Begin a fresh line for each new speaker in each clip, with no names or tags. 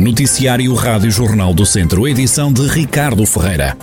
Noticiário Rádio Jornal do Centro, edição de Ricardo Ferreira.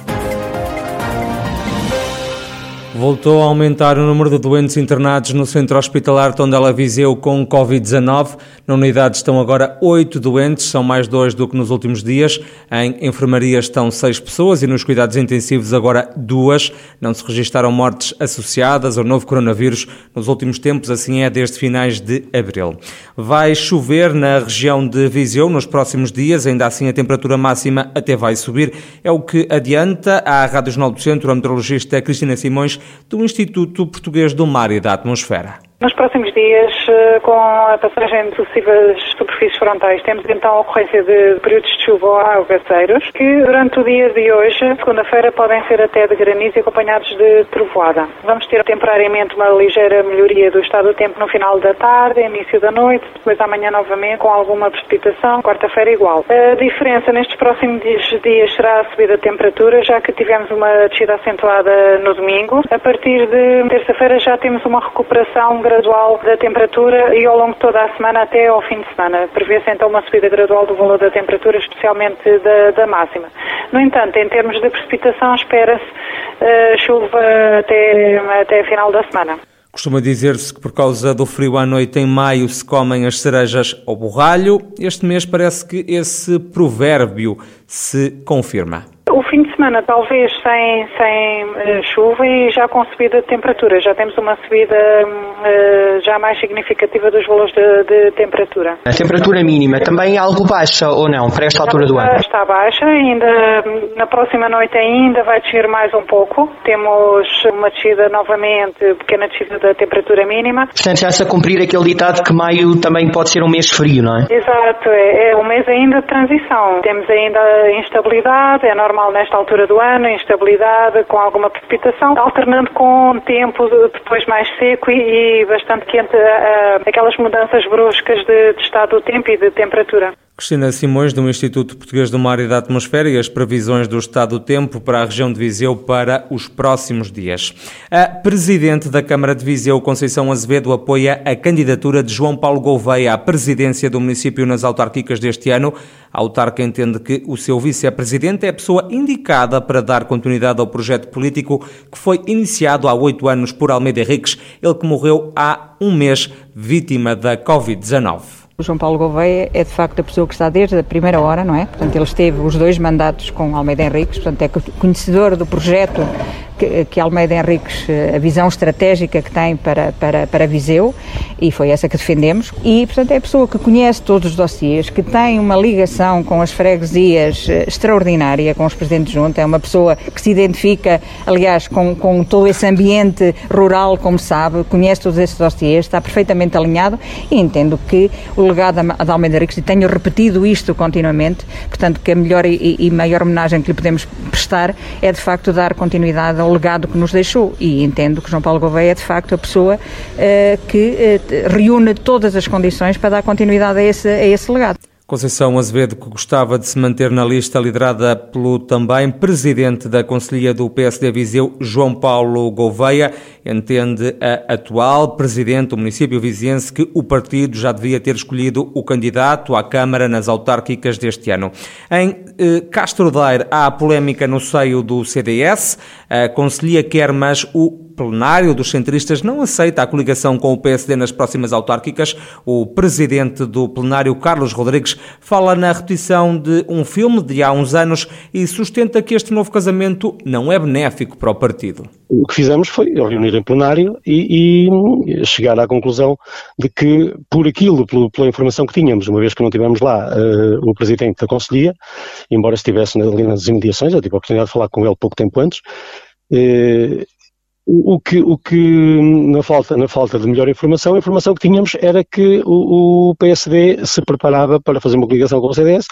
Voltou a aumentar o número de doentes internados no centro hospitalar Tondela Viseu com Covid-19. Na unidade estão agora oito doentes, são mais dois do que nos últimos dias. Em enfermaria estão seis pessoas e nos cuidados intensivos agora duas. Não se registaram mortes associadas ao novo coronavírus nos últimos tempos, assim é desde finais de abril. Vai chover na região de Viseu nos próximos dias, ainda assim a temperatura máxima até vai subir. É o que adianta a Rádio Jornal do Centro, a meteorologista Cristina Simões, do Instituto Português do Mar e da Atmosfera.
Nos próximos dias, eh, com a passagem de sucessivas superfícies frontais, temos então a ocorrência de períodos de chuva ou aguaceiros, que durante o dia de hoje, segunda-feira, podem ser até de granizo acompanhados de trovoada. Vamos ter temporariamente uma ligeira melhoria do estado do tempo no final da tarde, início da noite, depois amanhã novamente com alguma precipitação, quarta-feira igual. A diferença nestes próximos dias será a subida de temperatura, já que tivemos uma descida acentuada no domingo. A partir de terça-feira já temos uma recuperação gradual da temperatura e ao longo de toda a semana até ao fim de semana. Prevê-se então uma subida gradual do valor da temperatura, especialmente da, da máxima. No entanto, em termos de precipitação, espera-se uh, chuva até, até a final da semana.
Costuma dizer-se que por causa do frio à noite em maio se comem as cerejas ao borralho. Este mês parece que esse provérbio se confirma.
O fim de semana talvez sem, sem uh, chuva e já com subida de temperatura. Já temos uma subida uh, já mais significativa dos valores de, de, temperatura.
A temperatura mínima também é algo baixa ou não para esta altura do ano?
Está baixa, ainda na próxima noite ainda vai descer mais um pouco. Temos uma descida novamente, pequena descida da temperatura mínima.
Portanto, já-se a cumprir aquele ditado que maio também pode ser um mês frio, não é?
Exato, é, é um mês ainda de transição. Temos ainda instabilidade, é normal normal nesta altura do ano, instabilidade, com alguma precipitação, alternando com tempo depois mais seco e, e bastante quente, aquelas mudanças bruscas de, de estado do tempo e de temperatura.
Cristina Simões, do Instituto Português do Mar e da Atmosfera, e as previsões do estado do tempo para a região de Viseu para os próximos dias. A Presidente da Câmara de Viseu, Conceição Azevedo, apoia a candidatura de João Paulo Gouveia à presidência do município nas autárquicas deste ano. A autarca entende que o seu vice-presidente é a pessoa indicada para dar continuidade ao projeto político que foi iniciado há oito anos por Almeida Henriques, ele que morreu há um mês vítima da Covid-19.
O João Paulo Gouveia é de facto a pessoa que está desde a primeira hora, não é? Portanto, ele esteve os dois mandatos com Almeida Henriques, portanto, é conhecedor do projeto que, que Almeida Henriques, eh, a visão estratégica que tem para, para, para Viseu, e foi essa que defendemos, e, portanto, é a pessoa que conhece todos os dossiês, que tem uma ligação com as freguesias eh, extraordinária, com os presidentes junto, é uma pessoa que se identifica, aliás, com, com todo esse ambiente rural, como sabe, conhece todos esses dossiês, está perfeitamente alinhado e entendo que o legado da Almeida Henriques, e tenho repetido isto continuamente, portanto, que a melhor e, e maior homenagem que lhe podemos prestar é, de facto, dar continuidade ao legado que nos deixou e entendo que João Paulo Gouveia é de facto a pessoa uh, que uh, reúne todas as condições para dar continuidade a esse, a esse legado.
Conceição Azevedo, que gostava de se manter na lista liderada pelo também presidente da Conselhia do PSD Viseu, João Paulo Gouveia, entende a atual presidente do município viziense que o partido já devia ter escolhido o candidato à Câmara nas autárquicas deste ano. Em eh, Castro Daire há polémica no seio do CDS. A Conselhia quer, mas o plenário dos centristas não aceita a coligação com o PSD nas próximas autárquicas. O presidente do plenário, Carlos Rodrigues, fala na repetição de um filme de há uns anos e sustenta que este novo casamento não é benéfico para o partido.
O que fizemos foi reunir em plenário e, e chegar à conclusão de que, por aquilo, pela informação que tínhamos, uma vez que não tivemos lá uh, o presidente da Conselhia, embora estivesse ali nas imediações, eu tive a oportunidade de falar com ele pouco tempo antes, uh, o que, o que na, falta, na falta de melhor informação, a informação que tínhamos era que o, o PSD se preparava para fazer uma coligação com o CDS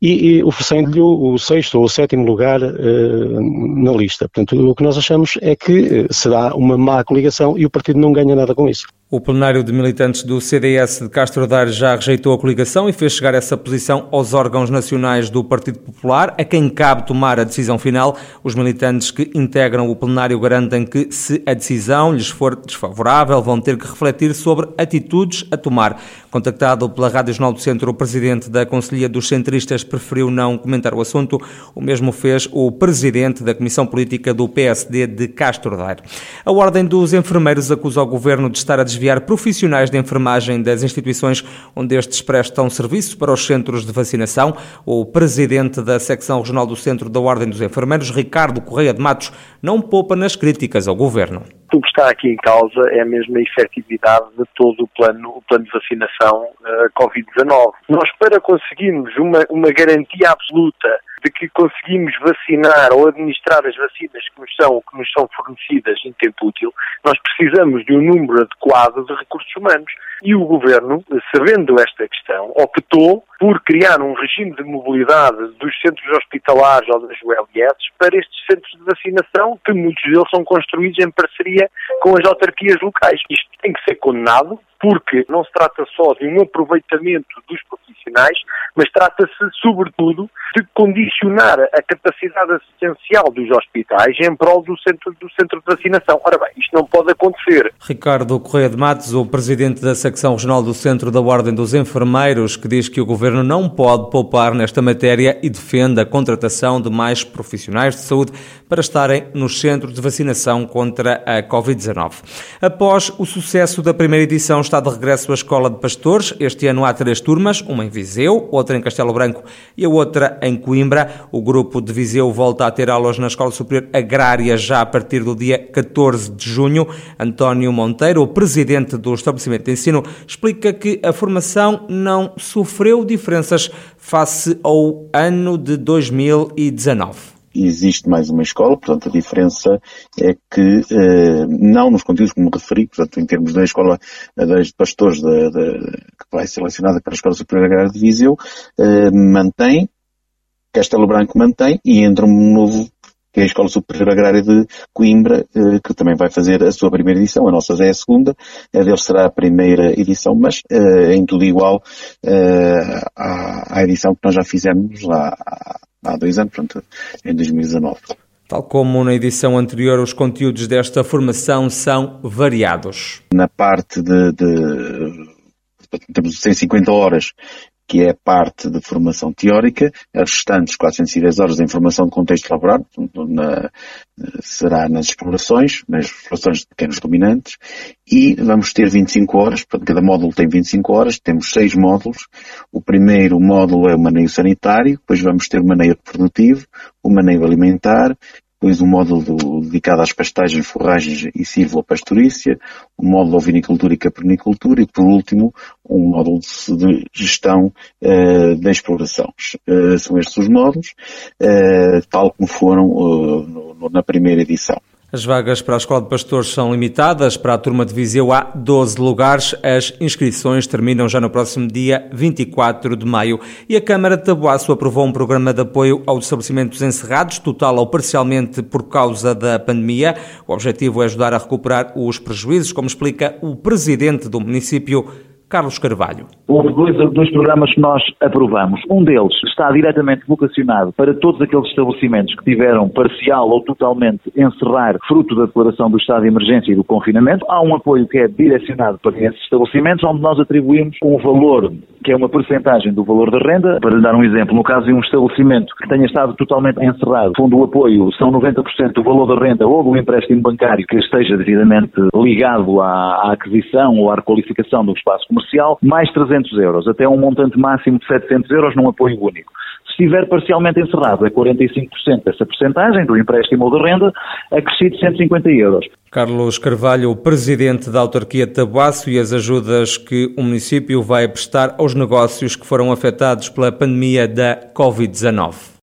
e, e oferecendo-lhe o, o, sexto ou o sétimo lugar uh, na lista. Portanto, o que nós achamos é que será uma má coligação e o partido não ganha nada com isso.
O plenário de militantes do CDS de Castro Daire já rejeitou a coligação e fez chegar essa posição aos órgãos nacionais do Partido Popular, a quem cabe tomar a decisão final. Os militantes que integram o plenário garantem que, se a decisão lhes for desfavorável, vão ter que refletir sobre atitudes a tomar. Contactado pela Rádio Jornal do Centro, o presidente da Conselhia dos Centristas preferiu não comentar o assunto. O mesmo fez o presidente da Comissão Política do PSD de Castro Daire. A Ordem dos Enfermeiros acusa o governo de estar a desviar profissionais de enfermagem das instituições onde estes prestam serviço para os centros de vacinação. O presidente da secção regional do Centro da Ordem dos Enfermeiros, Ricardo Correia de Matos, não poupa nas críticas ao governo.
O que está aqui em causa é a efetividade de todo o plano, o plano de vacinação uh, Covid-19. Nós, para conseguirmos uma, uma garantia absoluta de que conseguimos vacinar ou administrar as vacinas que nos são, que nos são fornecidas em tempo útil, nós precisamos de um número adequado de recursos humanos. E o Governo, sabendo esta questão, optou por criar um regime de mobilidade dos centros hospitalares ou das ULS para estes centros de vacinação, que muitos deles são construídos em parceria com as autarquias locais. Isto tem que ser condenado, porque não se trata só de um aproveitamento dos profissionais, mas trata-se, sobretudo, de condicionar a capacidade assistencial dos hospitais em prol do centro, do centro de vacinação. Ora bem, isto não pode acontecer.
Ricardo Correia de Matos, o presidente da secção regional do Centro da Ordem dos Enfermeiros, que diz que o governo não pode poupar nesta matéria e defende a contratação de mais profissionais de saúde para estarem nos centros de vacinação contra a Covid-19. Após o sucesso da primeira edição, está de regresso a Escola de Pastores. Este ano há três turmas, uma em Viseu, outra em Castelo Branco e a outra em Coimbra. O grupo de Viseu volta a ter aulas na Escola Superior Agrária já a partir do dia 14 de junho. António Monteiro, o presidente do estabelecimento de ensino, explica que a formação não sofreu diferenças face ao ano de 2019
existe mais uma escola, portanto a diferença é que, eh, não nos conteúdos como referi, portanto em termos da escola de pastores de, de, que vai ser selecionada para a Escola Superior Agrária de Viseu, eh, mantém, Castelo Branco mantém e entra um novo que é a Escola Superior Agrária de Coimbra, eh, que também vai fazer a sua primeira edição. A nossa já é a segunda, a deles será a primeira edição, mas eh, em tudo igual eh, à, à edição que nós já fizemos lá há dois anos, portanto, em 2019.
Tal como na edição anterior, os conteúdos desta formação são variados.
Na parte de, de temos 150 horas que é parte de formação teórica, as restantes 410 horas de informação de contexto laboral, na, será nas explorações, nas explorações de pequenos ruminantes, e vamos ter 25 horas, cada módulo tem 25 horas, temos seis módulos. O primeiro módulo é o maneio sanitário, depois vamos ter o maneio reprodutivo, o maneio alimentar, depois um módulo dedicado às pastagens, forragens e silvopastorícia, um módulo vinicultura e caprinicultura e, por último, um módulo de gestão uh, da exploração. Uh, são estes os módulos, uh, tal como foram no, no, na primeira edição.
As vagas para a Escola de Pastores são limitadas. Para a turma de Viseu há 12 lugares. As inscrições terminam já no próximo dia 24 de maio. E a Câmara de Tabuaço aprovou um programa de apoio aos estabelecimentos encerrados, total ou parcialmente por causa da pandemia. O objetivo é ajudar a recuperar os prejuízos, como explica o presidente do município, Carlos Carvalho.
Houve dois, dois programas que nós aprovamos. Um deles está diretamente vocacionado para todos aqueles estabelecimentos que tiveram parcial ou totalmente encerrar fruto da declaração do estado de emergência e do confinamento. Há um apoio que é direcionado para esses estabelecimentos, onde nós atribuímos um valor que é uma percentagem do valor da renda. Para lhe dar um exemplo, no caso de um estabelecimento que tenha estado totalmente encerrado, fundo o apoio são 90% do valor da renda ou do empréstimo bancário que esteja devidamente ligado à, à aquisição ou à requalificação do espaço comercial, mais 300 euros, até um montante máximo de 700 euros num apoio único. Se estiver parcialmente encerrado, é 45% dessa percentagem do empréstimo ou da renda, acrescido 150 euros.
Carlos Carvalho, presidente da autarquia de Tabuaço e as ajudas que o município vai prestar aos negócios que foram afetados pela pandemia da Covid-19.